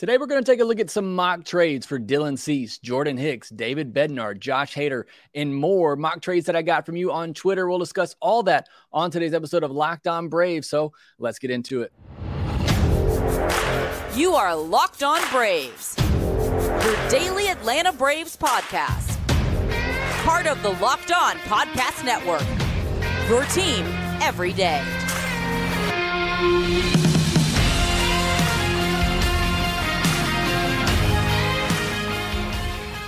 Today, we're going to take a look at some mock trades for Dylan Cease, Jordan Hicks, David Bednar, Josh Hader, and more mock trades that I got from you on Twitter. We'll discuss all that on today's episode of Locked On Braves. So let's get into it. You are Locked On Braves, your daily Atlanta Braves podcast. Part of the Locked On Podcast Network, your team every day.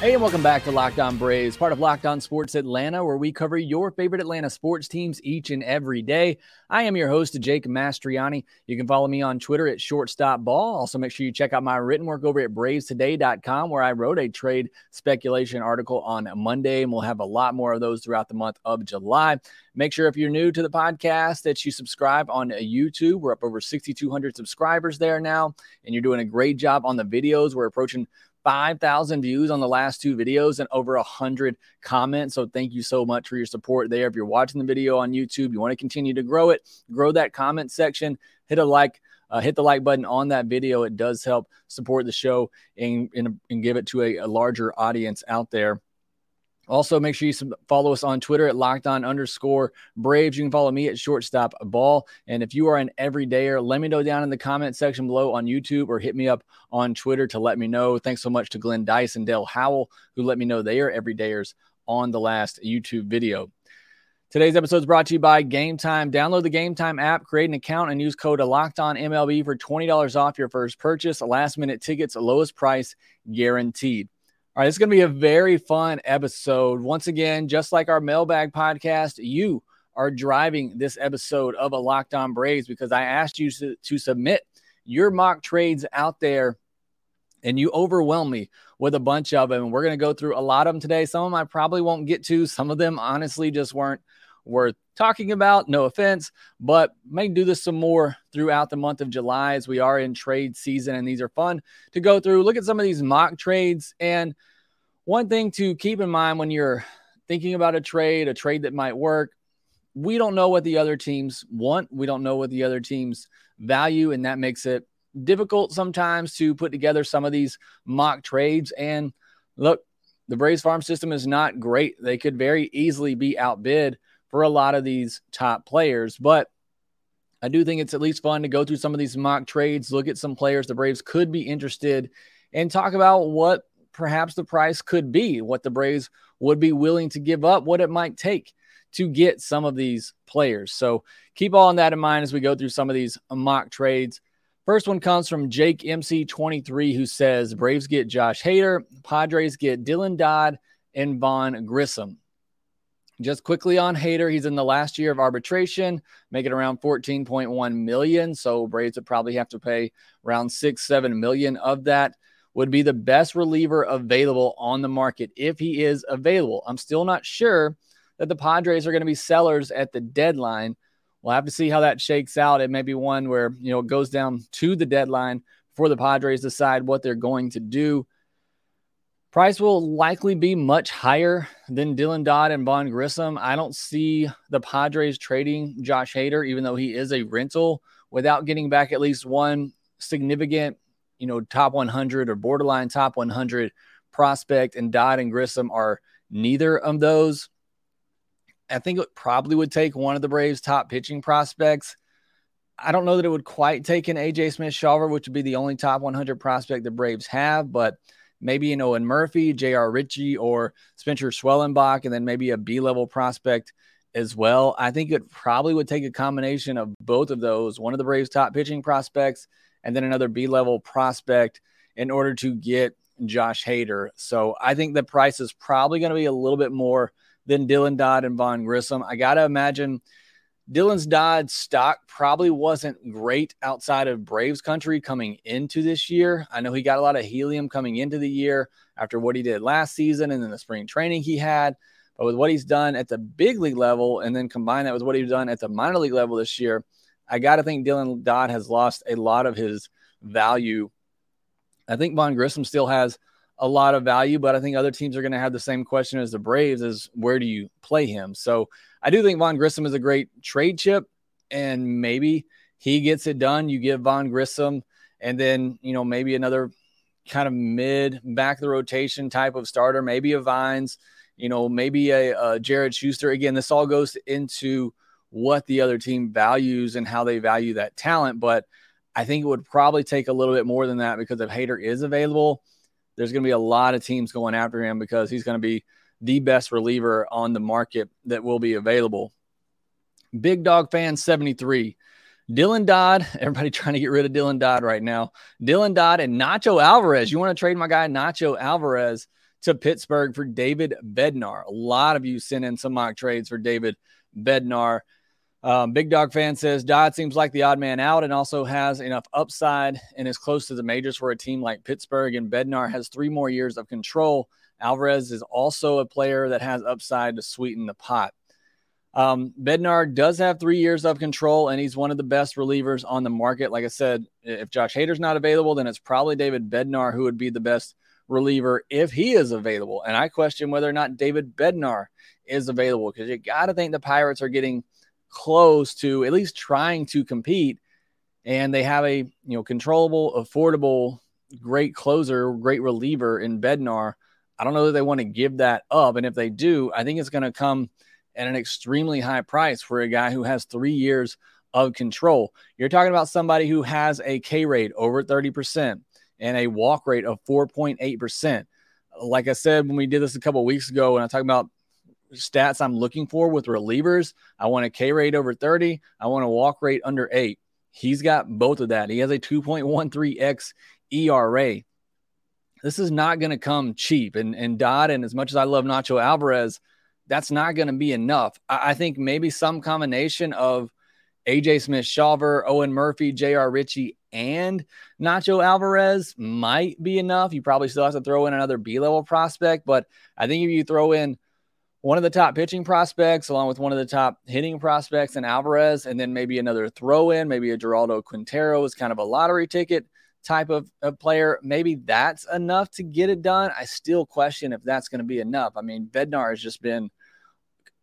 Hey, and welcome back to Locked On Braves, part of Locked On Sports Atlanta, where we cover your favorite Atlanta sports teams each and every day. I am your host, Jake Mastriani. You can follow me on Twitter at shortstopball. Also, make sure you check out my written work over at bravestoday.com, where I wrote a trade speculation article on Monday, and we'll have a lot more of those throughout the month of July. Make sure if you're new to the podcast that you subscribe on YouTube. We're up over 6,200 subscribers there now, and you're doing a great job on the videos. We're approaching 5,000 views on the last two videos and over 100 comments. So thank you so much for your support there. If you're watching the video on YouTube, you want to continue to grow it, grow that comment section, hit a like. Uh, hit the like button on that video. It does help support the show and, and, and give it to a, a larger audience out there. Also, make sure you follow us on Twitter at locked on underscore Braves. You can follow me at shortstop ball. And if you are an everydayer, let me know down in the comment section below on YouTube or hit me up on Twitter to let me know. Thanks so much to Glenn Dice and Dale Howell, who let me know they are everydayers on the last YouTube video. Today's episode is brought to you by Game Time. Download the Game Time app, create an account, and use code Locked On MLB for twenty dollars off your first purchase. Last minute tickets, lowest price guaranteed. All right, it's going to be a very fun episode. Once again, just like our mailbag podcast, you are driving this episode of a Locked On Braves because I asked you to, to submit your mock trades out there and you overwhelm me with a bunch of them. We're going to go through a lot of them today. Some of them I probably won't get to. Some of them honestly just weren't worth talking about. No offense, but may do this some more throughout the month of July as we are in trade season. And these are fun to go through. Look at some of these mock trades. And one thing to keep in mind when you're thinking about a trade, a trade that might work, we don't know what the other teams want. We don't know what the other teams value. And that makes it difficult sometimes to put together some of these mock trades. And look, the Braves farm system is not great. They could very easily be outbid for a lot of these top players. But I do think it's at least fun to go through some of these mock trades, look at some players the Braves could be interested, and talk about what perhaps the price could be, what the Braves would be willing to give up, what it might take to get some of these players. So keep all that in mind as we go through some of these mock trades. First one comes from Jake MC23, who says Braves get Josh Hader, Padres get Dylan Dodd and Vaughn Grissom. Just quickly on Hader, he's in the last year of arbitration, making around 14.1 million. So Braves would probably have to pay around six, seven million of that. Would be the best reliever available on the market if he is available. I'm still not sure that the Padres are going to be sellers at the deadline. We'll have to see how that shakes out. It may be one where you know it goes down to the deadline before the Padres decide what they're going to do. Price will likely be much higher than Dylan Dodd and Vaughn Grissom. I don't see the Padres trading Josh Hader, even though he is a rental, without getting back at least one significant, you know, top 100 or borderline top 100 prospect. And Dodd and Grissom are neither of those. I think it probably would take one of the Braves' top pitching prospects. I don't know that it would quite take an AJ Smith Shawver, which would be the only top 100 prospect the Braves have, but – maybe an Owen Murphy, J.R. Ritchie, or Spencer Schwellenbach, and then maybe a B level prospect as well. I think it probably would take a combination of both of those, one of the Braves' top pitching prospects, and then another B level prospect in order to get Josh Hader. So I think the price is probably going to be a little bit more than Dylan Dodd and Vaughn Grissom. I got to imagine Dylan's Dodd stock probably wasn't great outside of Braves country coming into this year. I know he got a lot of helium coming into the year after what he did last season and then the spring training he had. But with what he's done at the big league level and then combine that with what he's done at the minor league level this year, I got to think Dylan Dodd has lost a lot of his value. I think Vaughn Grissom still has a lot of value, but I think other teams are going to have the same question as the Braves is where do you play him? So I do think Vaughn Grissom is a great trade chip, and maybe he gets it done. You give Vaughn Grissom, and then you know maybe another kind of mid back of the rotation type of starter, maybe a Vines, you know, maybe a, a Jared Schuster. Again, this all goes into what the other team values and how they value that talent. But I think it would probably take a little bit more than that because if Hader is available, there's going to be a lot of teams going after him because he's going to be the best reliever on the market that will be available. Big Dog Fan 73. Dylan Dodd, everybody trying to get rid of Dylan Dodd right now. Dylan Dodd and Nacho Alvarez. You want to trade my guy Nacho Alvarez to Pittsburgh for David Bednar. A lot of you sent in some mock trades for David Bednar. Um, Big Dog fan says Dodd seems like the odd man out and also has enough upside and is close to the majors for a team like Pittsburgh. And Bednar has three more years of control. Alvarez is also a player that has upside to sweeten the pot. Um, Bednar does have three years of control, and he's one of the best relievers on the market. Like I said, if Josh Hader's not available, then it's probably David Bednar who would be the best reliever if he is available. And I question whether or not David Bednar is available because you got to think the Pirates are getting close to at least trying to compete, and they have a you know controllable, affordable, great closer, great reliever in Bednar. I don't know that they want to give that up, and if they do, I think it's going to come at an extremely high price for a guy who has three years of control. You're talking about somebody who has a K rate over 30% and a walk rate of 4.8%. Like I said, when we did this a couple weeks ago, when I talked about stats I'm looking for with relievers, I want a K rate over 30, I want a walk rate under eight. He's got both of that. He has a 2.13x ERA. This is not going to come cheap. And, and Dodd, and as much as I love Nacho Alvarez, that's not going to be enough. I, I, think maybe some combination of AJ Smith Shawver, Owen Murphy, JR Ritchie, and Nacho Alvarez might be enough. You probably still have to throw in another B level prospect, but I think if you throw in one of the top pitching prospects along with one of the top hitting prospects and Alvarez, and then maybe another throw in, maybe a Geraldo Quintero is kind of a lottery ticket type of, of player, maybe that's enough to get it done. I still question if that's going to be enough. I mean, Bednar has just been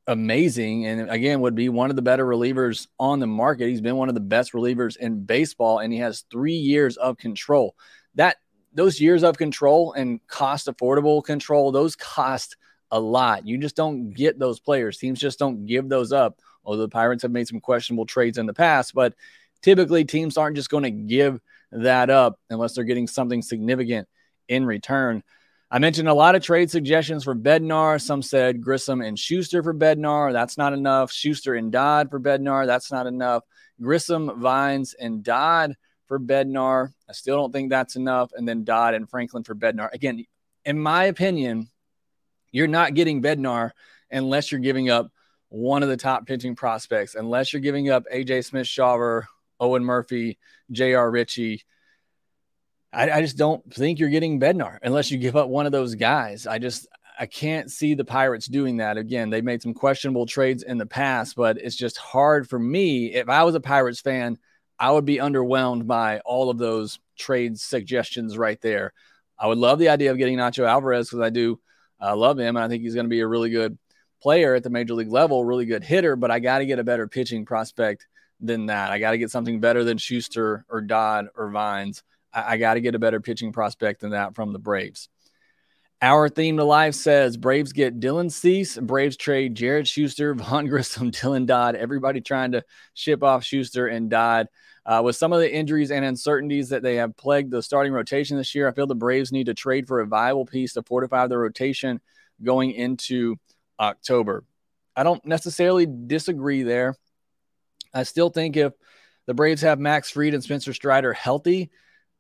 amazing and again would be one of the better relievers on the market. He's been one of the best relievers in baseball and he has 3 years of control. That those years of control and cost affordable control, those cost a lot. You just don't get those players. Teams just don't give those up. Although the Pirates have made some questionable trades in the past, but typically teams aren't just going to give that up unless they're getting something significant in return. I mentioned a lot of trade suggestions for Bednar. Some said Grissom and Schuster for Bednar. That's not enough. Schuster and Dodd for Bednar. That's not enough. Grissom, Vines, and Dodd for Bednar. I still don't think that's enough. And then Dodd and Franklin for Bednar. Again, in my opinion, you're not getting Bednar unless you're giving up one of the top pitching prospects, unless you're giving up AJ Smith Shawver, Owen Murphy, J.R. Ritchie. I, I, just don't think you're getting Bednar unless you give up one of those guys. I just I can't see the Pirates doing that. Again, they made some questionable trades in the past, but it's just hard for me. If I was a Pirates fan, I would be underwhelmed by all of those trade suggestions right there. I would love the idea of getting Nacho Alvarez because I do uh, love him and I think he's going to be a really good player at the major league level, really good hitter. But I got to get a better pitching prospect than that. I got to get something better than Schuster or Dodd or Vines. I, I got to get a better pitching prospect than that from the Braves. Our theme to life says Braves get Dylan Cease, Braves trade Jared Schuster, Vaughn Grissom, Dylan Dodd. Everybody trying to ship off Schuster and Dodd. Uh, with some of the injuries and uncertainties that they have plagued the starting rotation this year, I feel the Braves need to trade for a viable piece to fortify their rotation going into October. I don't necessarily disagree there. I still think if the Braves have Max Fried and Spencer Strider healthy,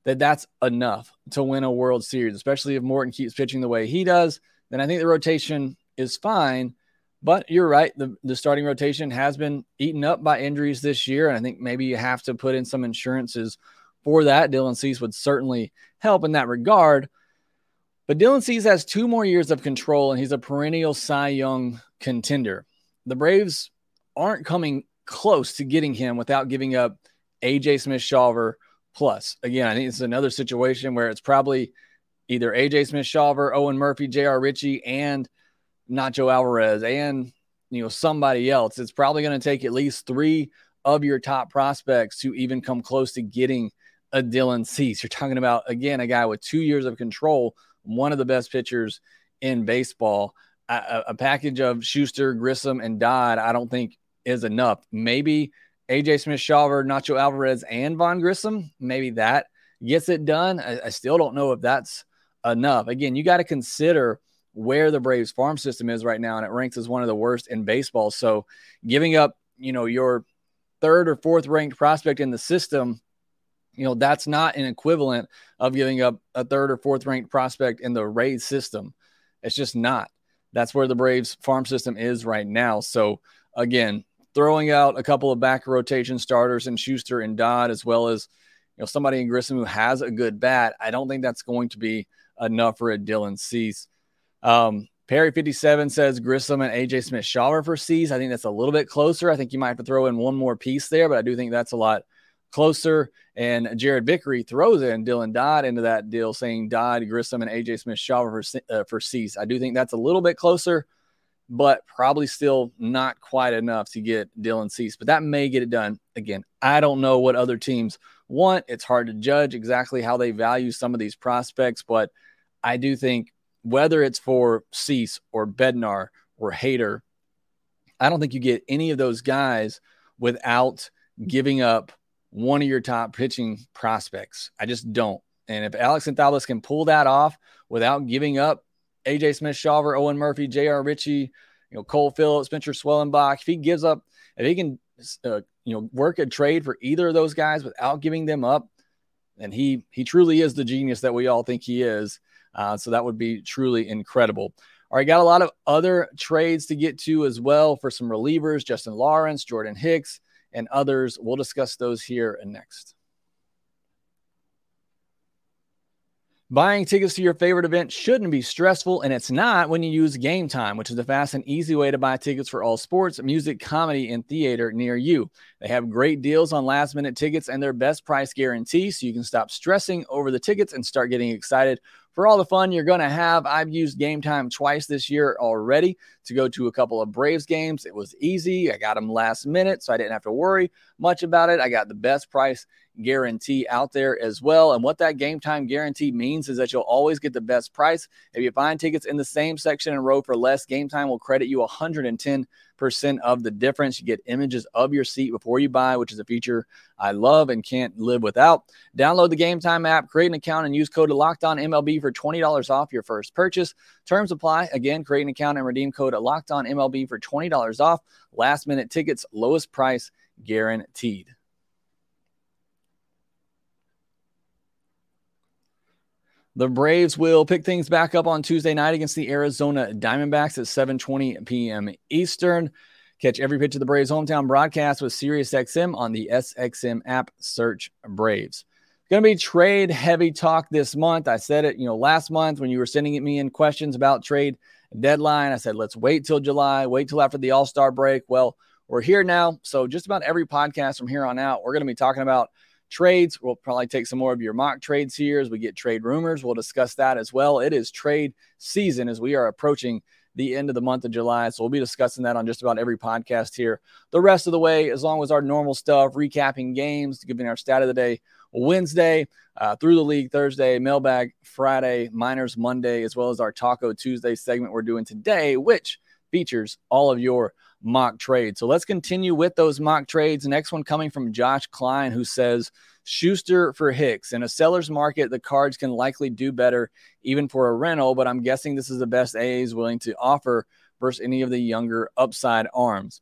that that's enough to win a World Series, especially if Morton keeps pitching the way he does. Then I think the rotation is fine. But you're right. The, the starting rotation has been eaten up by injuries this year. And I think maybe you have to put in some insurances for that. Dylan Cease would certainly help in that regard. But Dylan Cease has two more years of control and he's a perennial Cy Young contender. The Braves aren't coming close to getting him without giving up AJ Smith Shawver plus. Again, I think is another situation where it's probably either AJ Smith Shawver, Owen Murphy, JR Ritchie, and Nacho Alvarez, and you know, somebody else. It's probably going to take at least three of your top prospects to even come close to getting a Dylan Cease. You're talking about, again, a guy with two years of control, one of the best pitchers in baseball. A, a package of Schuster, Grissom, and Dodd, I don't think is enough. Maybe AJ Smith Shawver, Nacho Alvarez, and Vaughn Grissom, maybe that gets it done. I, I still don't know if that's enough. Again, you got to consider where the Braves farm system is right now, and it ranks as one of the worst in baseball. So giving up, you know, your third or fourth ranked prospect in the system, you know, that's not an equivalent of giving up a third or fourth ranked prospect in the Rays system. It's just not. That's where the Braves farm system is right now. So again, throwing out a couple of back rotation starters and Schuster and Dodd, as well as you know somebody in Grissom who has a good bat. I don't think that's going to be enough for a Dylan Cease. Um, Perry 57 says Grissom and AJ Smith Shawver for Cease. I think that's a little bit closer. I think you might have to throw in one more piece there, but I do think that's a lot closer. And Jared Vickery throws in Dylan Dodd into that deal, saying Dodd, Grissom, and AJ Smith Shawver for, uh, for Cease. I do think that's a little bit closer, but probably still not quite enough to get Dylan Cease. But that may get it done. Again, I don't know what other teams want. It's hard to judge exactly how they value some of these prospects, but I do think whether it's for Cease or Bednar or Hader, I don't think you get any of those guys without giving up one of your top pitching prospects. I just don't. And if Alex Anthopoulos can pull that off without giving up AJ Smith, Shawver, Owen Murphy, J.R. Ritchie, you know, Cole Phillips, Spencer Schwellenbach, if he gives up, if he can, uh, you know, work a trade for either of those guys without giving them up, and he he truly is the genius that we all think he is. Uh, so that would be truly incredible. All right, got a lot of other trades to get to as well for some relievers Justin Lawrence, Jordan Hicks, and others. We'll discuss those here and next. Buying tickets to your favorite event shouldn't be stressful, and it's not when you use Game Time, which is the fast and easy way to buy tickets for all sports, music, comedy, and theater near you. They have great deals on last minute tickets and their best price guarantee, so you can stop stressing over the tickets and start getting excited for all the fun you're going to have. I've used Game Time twice this year already to go to a couple of Braves games. It was easy. I got them last minute, so I didn't have to worry much about it. I got the best price guarantee out there as well. And what that game time guarantee means is that you'll always get the best price. If you find tickets in the same section and row for less, game time will credit you 110 percent of the difference. You get images of your seat before you buy, which is a feature I love and can't live without. Download the Game Time app, create an account, and use code Locked On MLB for twenty dollars off your first purchase. Terms apply. Again, create an account and redeem code Locked On MLB for twenty dollars off. Last minute tickets, lowest price guaranteed. The Braves will pick things back up on Tuesday night against the Arizona Diamondbacks at 7:20 p.m. Eastern. Catch every pitch of the Braves hometown broadcast with SiriusXM on the SXM app. Search Braves. Going to be trade heavy talk this month. I said it, you know, last month when you were sending me in questions about trade deadline. I said let's wait till July, wait till after the All Star break. Well, we're here now, so just about every podcast from here on out, we're going to be talking about trades. We'll probably take some more of your mock trades here as we get trade rumors. We'll discuss that as well. It is trade season as we are approaching the end of the month of July. So we'll be discussing that on just about every podcast here the rest of the way, as long as our normal stuff, recapping games, giving our stat of the day Wednesday, uh, through the league Thursday, mailbag Friday, minors Monday, as well as our Taco Tuesday segment we're doing today, which features all of your mock trade. So let's continue with those mock trades. Next one coming from Josh Klein, who says Schuster for Hicks. In a seller's market, the cards can likely do better even for a rental, but I'm guessing this is the best A is willing to offer versus any of the younger upside arms.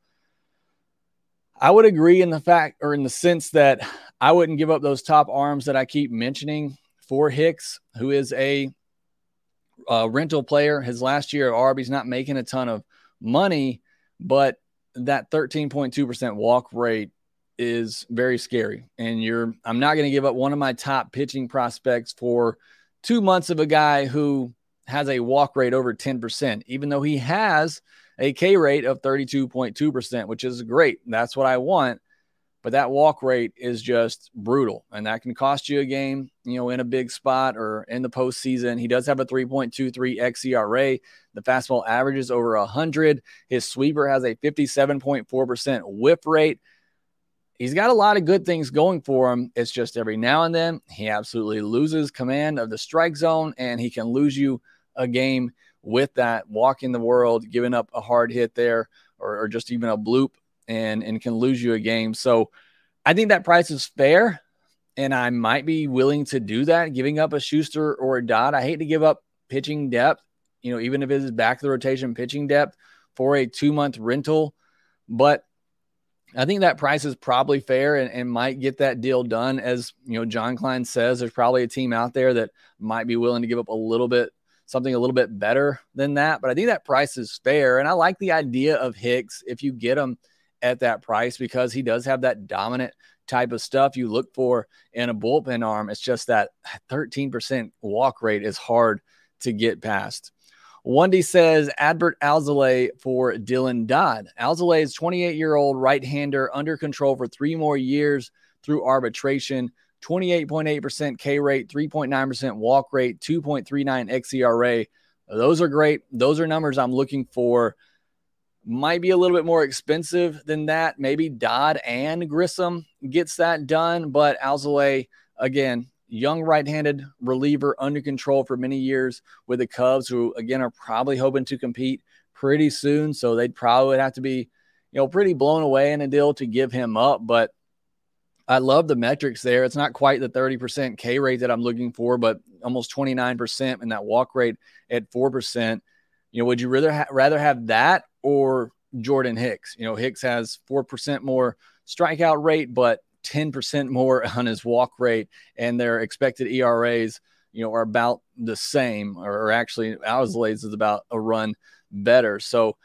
I would agree in the fact or in the sense that I wouldn't give up those top arms that I keep mentioning for Hicks, who is a uh, rental player. His last year at Arby's not making a ton of money, but that 13.2% walk rate is very scary. And you're, I'm not going to give up one of my top pitching prospects for two months of a guy who has a walk rate over 10%, even though he has a K rate of 32.2%, which is great. That's what I want but that walk rate is just brutal and that can cost you a game you know in a big spot or in the postseason. He does have a 3.23 xera the fastball averages over 100 his sweeper has a 57.4% whiff rate. He's got a lot of good things going for him. It's just every now and then he absolutely loses command of the strike zone and he can lose you a game with that walking the world, giving up a hard hit there or, or just even a bloop and, and can lose you a game. So I think that price is fair and I might be willing to do that, giving up a Schuster or a Dodd. I hate to give up pitching depth, you know, even if it is back to the rotation pitching depth for a two month rental. But I think that price is probably fair and, and, might get that deal done. As you know, John Klein says, there's probably a team out there that might be willing to give up a little bit, something a little bit better than that. But I think that price is fair. And I like the idea of Hicks if you get him at that price because he does have that dominant type of stuff you look for in a bullpen arm. It's just that 13% walk rate is hard to get past. Wendy says Adbert Alzolay for Dylan Dodd. Alzolay is 28 year old right hander under control for three more years through arbitration. 28.8% K rate, 3.9% walk rate, 2.39 xERA. Those are great. Those are numbers I'm looking for. Might be a little bit more expensive than that. Maybe Dodd and Grissom gets that done, but Alzolay, again, young right-handed reliever under control for many years with the Cubs, who again are probably hoping to compete pretty soon. So they'd probably have to be, you know, pretty blown away in a deal to give him up. But I love the metrics there. It's not quite the 30% K rate that I'm looking for, but almost 29% and that walk rate at 4%. You know, would you rather ha- rather have that or Jordan Hicks? You know, Hicks has 4% more strikeout rate, but 10% more on his walk rate, and their expected ERAs, you know, are about the same, or, actually Alzolay's is about a run better. So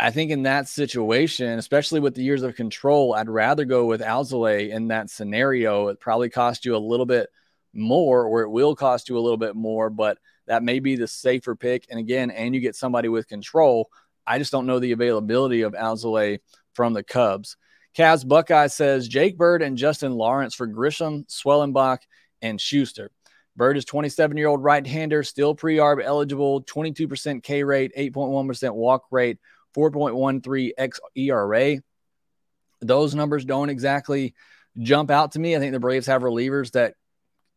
I think in that situation, especially with the years of control, I'd rather go with Alzolay in that scenario. It probably cost you a little bit more, or it will cost you a little bit more, but that may be the safer pick. And again, and you get somebody with control. I just don't know the availability of Alzolay from the Cubs. Cavs Buckeye says Jake Bird and Justin Lawrence for Grissom, Schwellenbach, and Schuster. Bird is 27 year old right hander, still pre arb eligible, 22% K rate, 8.1% walk rate, 4.13 X ERA. Those numbers don't exactly jump out to me. I think the Braves have relievers that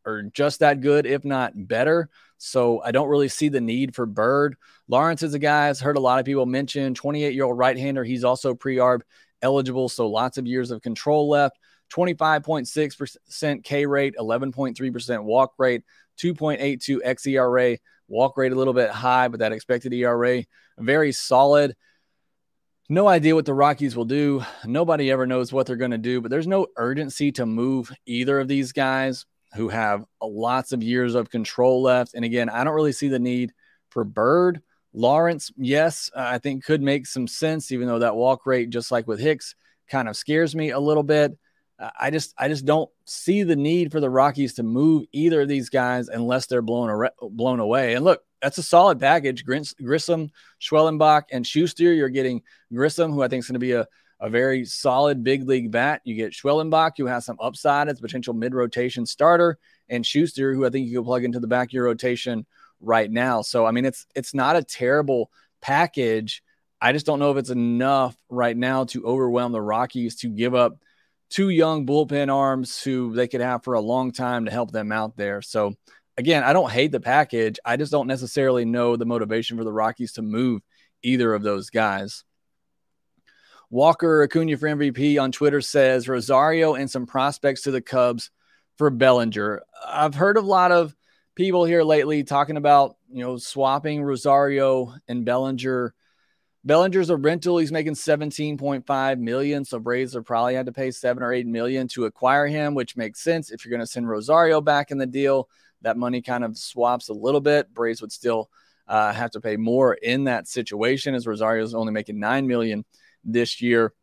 are just that good, if not better. So I don't really see the need for Bird. Lawrence is a guy I've heard a lot of people mention, 28 year old right hander. He's also pre arb eligible. So lots of years of control left. 25.6% K rate, 11.3% walk rate, 2.82 xERA. Walk rate a little bit high, but that expected ERA very solid. No idea what the Rockies will do. Nobody ever knows what they're going to do, but there's no urgency to move either of these guys who have lots of years of control left. And again, I don't really see the need for Bird Lawrence, yes, uh, I think could make some sense, even though that walk rate, just like with Hicks, kind of scares me a little bit. Uh, I just, I just don't see the need for the Rockies to move either of these guys unless they're blown blown away. And look, that's a solid package. Grissom, Schwellenbach, and Schuster. You're getting Grissom, who I think is going to be a, a very solid big league bat. You get Schwellenbach, who has some upside as potential mid rotation starter, and Schuster, who I think you can plug into the back of your rotation right now. So I mean, it's it's not a terrible package. I just don't know if it's enough right now to overwhelm the Rockies to give up two young bullpen arms who they could have for a long time to help them out there. So again, I don't hate the package. I just don't necessarily know the motivation for the Rockies to move either of those guys. Walker Acuna for MVP on Twitter says Rosario and some prospects to the Cubs for Bellinger. I've heard a lot of people here lately talking about, you know, swapping Rosario and Bellinger. Bellinger's a rental. He's making 17.5 million. So Braves are probably had to pay seven or eight million to acquire him, which makes sense. If you're going to send Rosario back in the deal, that money kind of swaps a little bit. Braves would still uh, have to pay more in that situation as Rosario's only making nine million this year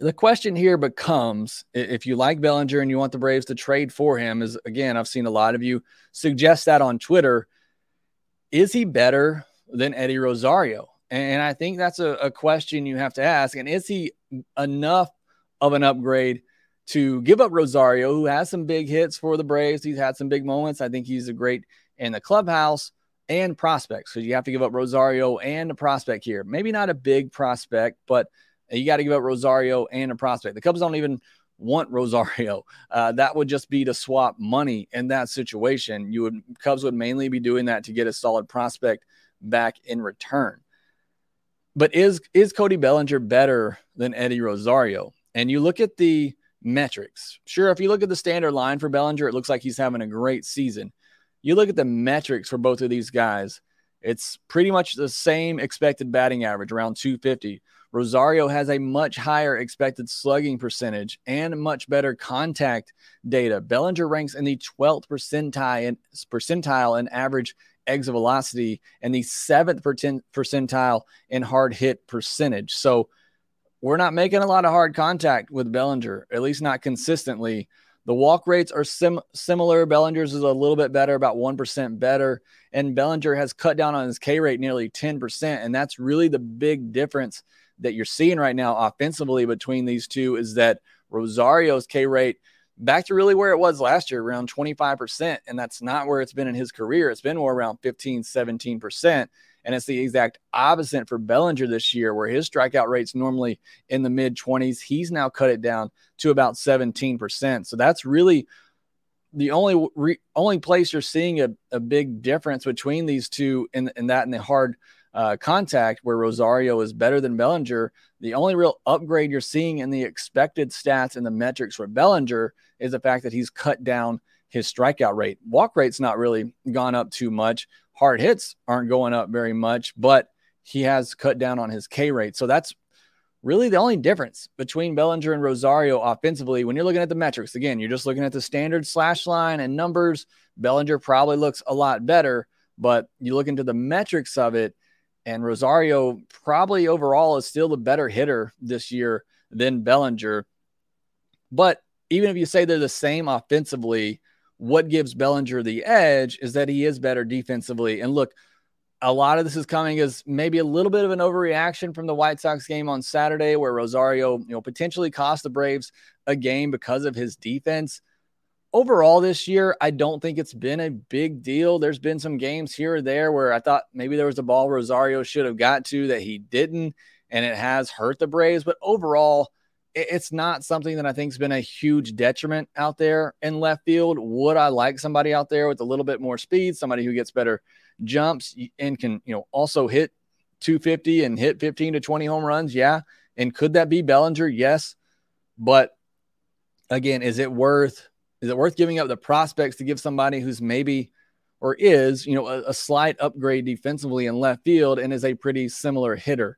the question here becomes if you like Bellinger and you want the Braves to trade for him, is again, I've seen a lot of you suggest that on Twitter. Is he better than Eddie Rosario? And I think that's a, a question you have to ask. And is he enough of an upgrade to give up Rosario, who has some big hits for the Braves? He's had some big moments. I think he's a great in the clubhouse and prospects. because you have to give up Rosario and a prospect here. Maybe not a big prospect, but you got to give up Rosario and a prospect. The Cubs don't even want Rosario. Uh, that would just be to swap money in that situation. You would Cubs would mainly be doing that to get a solid prospect back in return. But is is Cody Bellinger better than Eddie Rosario? And you look at the metrics. Sure, if you look at the standard line for Bellinger, it looks like he's having a great season. You look at the metrics for both of these guys, it's pretty much the same expected batting average, around 250. Rosario has a much higher expected slugging percentage and much better contact data. Bellinger ranks in the 12th percentile in, percentile in average exit velocity and the seventh percentile in hard hit percentage. So we're not making a lot of hard contact with Bellinger, at least not consistently. The walk rates are sim- similar. Bellinger's is a little bit better, about 1% better. And Bellinger has cut down on his K rate nearly 10%. And that's really the big difference that you're seeing right now offensively between these two is that Rosario's K rate back to really where it was last year, around 25%. And that's not where it's been in his career. It's been more around 15, 17%. And it's the exact opposite for Bellinger this year, where his strikeout rate's normally in the mid 20s. He's now cut it down to about 17%. So that's really the only re, only place you're seeing a, a big difference between these two in, in that and the hard uh, contact where Rosario is better than Bellinger. The only real upgrade you're seeing in the expected stats and the metrics for Bellinger is the fact that he's cut down his strikeout rate. Walk rate's not really gone up too much. Hard hits aren't going up very much, but he has cut down on his K rate. So that's really the only difference between Bellinger and Rosario offensively. When you're looking at the metrics, again, you're just looking at the standard slash line and numbers. Bellinger probably looks a lot better, but you look into the metrics of it, and Rosario probably overall is still the better hitter this year than Bellinger. But even if you say they're the same offensively, what gives Bellinger the edge is that he is better defensively. And look, a lot of this is coming as maybe a little bit of an overreaction from the White Sox game on Saturday, where Rosario, you know, potentially cost the Braves a game because of his defense overall this year, I don't think it's been a big deal. There's been some games here or there where I thought maybe there was a ball Rosario should have got to that he didn't, and it has hurt the Braves. But overall, it's not something that I think has been a huge detriment out there in left field. Would I like somebody out there with a little bit more speed, somebody who gets better jumps and can, you know, also hit 250 and hit 15 to 20 home runs? Yeah. And could that be Bellinger? Yes. But again, is it worth is it worth giving up the prospects to give somebody who's maybe or is, you know, a, a slight upgrade defensively in left field and is a pretty similar hitter?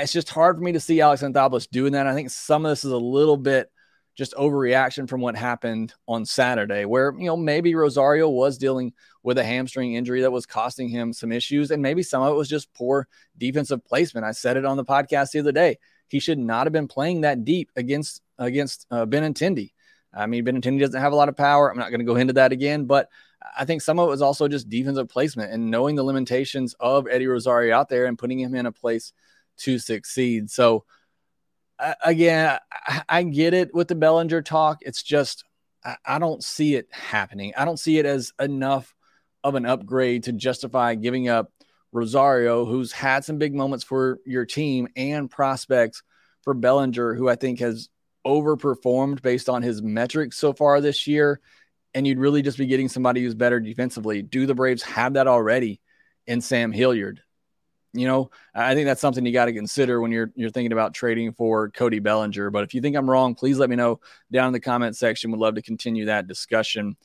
It's just hard for me to see Alex Anthopoulos doing that. I think some of this is a little bit just overreaction from what happened on Saturday, where, you know, maybe Rosario was dealing with a hamstring injury that was costing him some issues. And maybe some of it was just poor defensive placement. I said it on the podcast the other day. He should not have been playing that deep against against uh, Benintendi. I mean, Benintendi doesn't have a lot of power. I'm not going to go into that again, but I think some of it was also just defensive placement and knowing the limitations of Eddie Rosario out there and putting him in a place to succeed. So, again, I, get it with the Bellinger talk. It's just, I don't see it happening. I don't see it as enough of an upgrade to justify giving up Rosario, who's had some big moments for your team and prospects for Bellinger, who I think has overperformed based on his metrics so far this year, and you'd really just be getting somebody who's better defensively. Do the Braves have that already in Sam Hilliard? You know, I think that's something you got to consider when you're you're thinking about trading for Cody Bellinger. But if you think I'm wrong, please let me know down in the comment section. Would love to continue that discussion.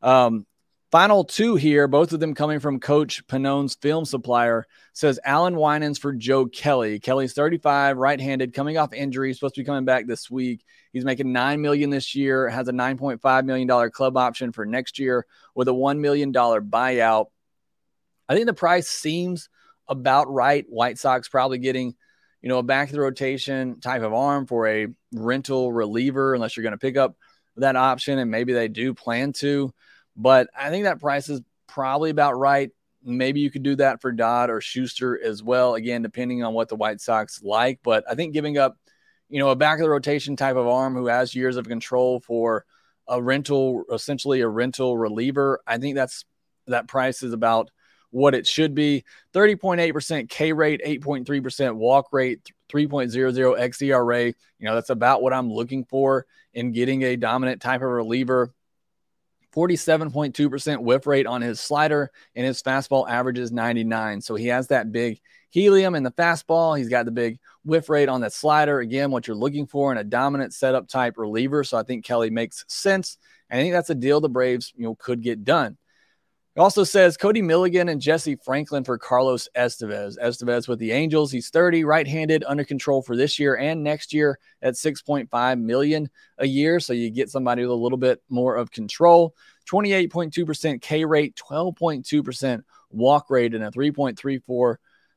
Um, Final two here, both of them coming from Coach Panone's film supplier, says Allan Winans for Joe Kelly. Kelly's 35, right-handed, coming off injury, supposed to be coming back this week. He's making nine million this year, has a 9.5 million dollar club option for next year with a one million dollar buyout. I think the price seems about right. White Sox probably getting, you know, a back of the rotation type of arm for a rental reliever, unless you're going to pick up that option, and maybe they do plan to. But I think that price is probably about right. Maybe you could do that for Dodd or Schuster as well. Again, depending on what the White Sox like. But I think giving up, you know, a back of the rotation type of arm who has years of control for a rental, essentially a rental reliever, I think that's that price is about what it should be 30.8% K rate, 8.3% walk rate, 3.00 xERA. You know, that's about what I'm looking for in getting a dominant type of reliever. 47.2% whiff rate on his slider, and his fastball averages 99. So he has that big helium in the fastball. He's got the big whiff rate on that slider. Again, what you're looking for in a dominant setup type reliever. So I think Kelly makes sense. And I think that's a deal the Braves, you know, could get done. It also says Cody Milligan and Jesse Franklin for Carlos Estevez. Estevez with the Angels. He's 30, right-handed, under control for this year and next year at 6.5 million a year. So you get somebody with a little bit more of control. 28.2% K rate, 12.2% walk rate, and a 3.34,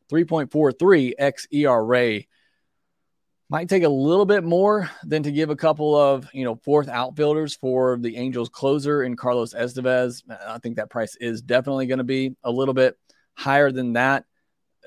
3.43 xERA might take a little bit more than to give a couple of you know fourth outfielders for the Angels closer in Carlos Estevez. I think that price is definitely going to be a little bit higher than that.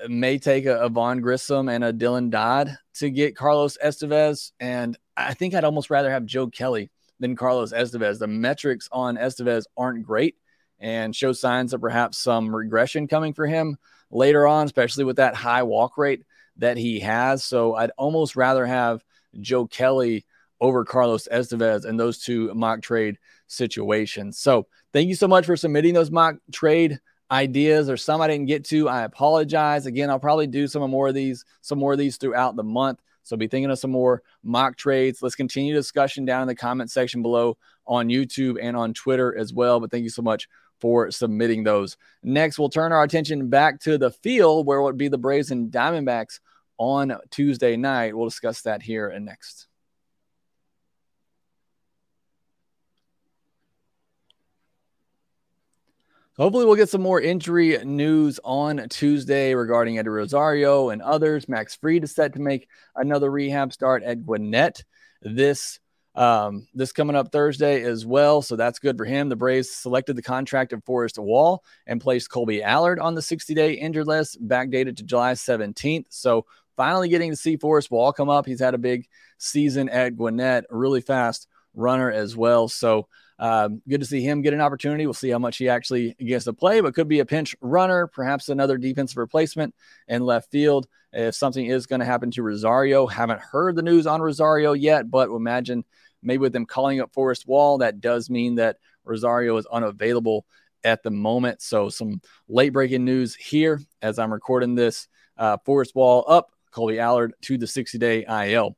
It may take a, a Vaughn Grissom and a Dylan Dodd to get Carlos Estevez, and I think I'd almost rather have Joe Kelly than Carlos Estevez. The metrics on Estevez aren't great and show signs of perhaps some regression coming for him later on, especially with that high walk rate that he has. So I'd almost rather have Joe Kelly over Carlos Estevez in those two mock trade situations. So thank you so much for submitting those mock trade ideas or some I didn't get to. I apologize. Again, I'll probably do some more of these, some more of these throughout the month. So be thinking of some more mock trades. Let's continue discussion down in the comment section below on YouTube and on Twitter as well. But thank you so much for submitting those. Next, we'll turn our attention back to the field where would be the Braves and Diamondbacks on Tuesday night. We'll discuss that here and next. Hopefully, we'll get some more injury news on Tuesday regarding Eddie Rosario and others. Max Fried is set to make another rehab start at Gwinnett this um, this coming up Thursday as well. So that's good for him. The Braves selected the contract of Forrest Wall and placed Kolby Allard on the 60 day injured list, backdated to July 17th. So finally getting to see Forrest Wall come up. He's had a big season at Gwinnett, really fast runner as well. So um, good to see him get an opportunity. We'll see how much he actually gets to play, but could be a pinch runner, perhaps another defensive replacement in left field. If something is going to happen to Rosario, haven't heard the news on Rosario yet, but imagine maybe with them calling up Forrest Wall, that does mean that Rosario is unavailable at the moment. So some late breaking news here as I'm recording this. Uh, Forrest Wall up, Kolby Allard to the 60 day IL.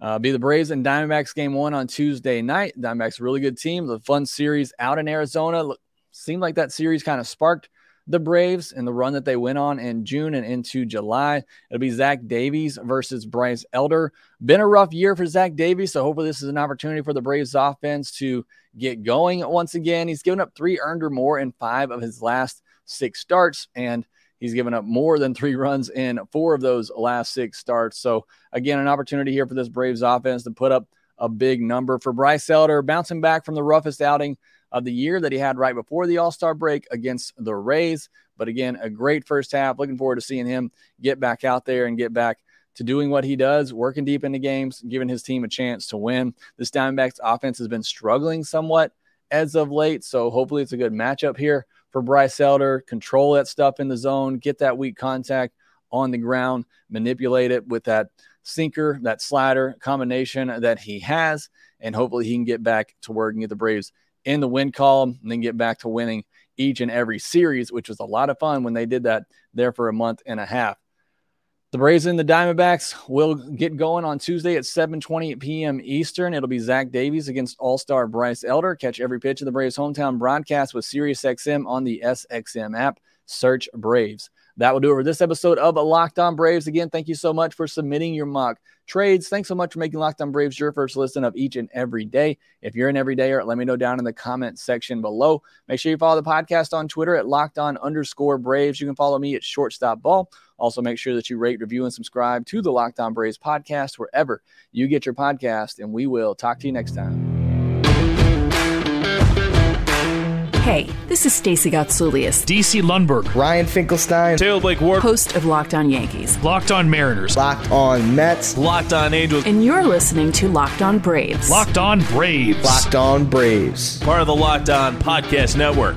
Uh, be the Braves and Diamondbacks game one on Tuesday night. Diamondbacks, really good team. The fun series out in Arizona. Look, seemed like that series kind of sparked the Braves and the run that they went on in June and into July. It'll be Zach Davies versus Bryce Elder. Been a rough year for Zach Davies, so hopefully this is an opportunity for the Braves offense to get going once again. He's given up three earned or more in five of his last six starts, and He's given up more than three runs in four of those last six starts. So, again, an opportunity here for this Braves offense to put up a big number for Bryce Elder, bouncing back from the roughest outing of the year that he had right before the All Star break against the Rays. But again, a great first half. Looking forward to seeing him get back out there and get back to doing what he does, working deep into games, giving his team a chance to win. This Diamondbacks offense has been struggling somewhat as of late. So hopefully it's a good matchup here for Bryce Elder. Control that stuff in the zone, get that weak contact on the ground, manipulate it with that sinker, that slider combination that he has, and hopefully he can get back to working at the Braves in the win column and then get back to winning each and every series, which was a lot of fun when they did that there for a month and a half. The Braves and the Diamondbacks will get going on Tuesday at 7:20 p.m. Eastern. It'll be Zach Davies against All-Star Bryce Elder. Catch every pitch of the Braves hometown broadcast with SiriusXM on the SXM app. Search Braves. That will do it for this episode of Locked On Braves. Again, thank you so much for submitting your mock trades. Thanks so much for making Locked On Braves your first listen of each and every day. If you're an everydayer, let me know down in the comment section below. Make sure you follow the podcast on Twitter at Locked On underscore Braves. You can follow me at Shortstop Ball. Also, make sure that you rate, review, and subscribe to the Locked On Braves podcast wherever you get your podcast. And we will talk to you next time. Hey, this is Stacey Gotsoulias, DC Lundberg, Ryan Finkelstein, Taylor Blake Ward, host of Locked On Yankees, Locked On Mariners, Locked On Mets, Locked On Angels, and you're listening to Locked On Braves. Locked On Braves, Locked On Braves, part of the Locked On Podcast Network.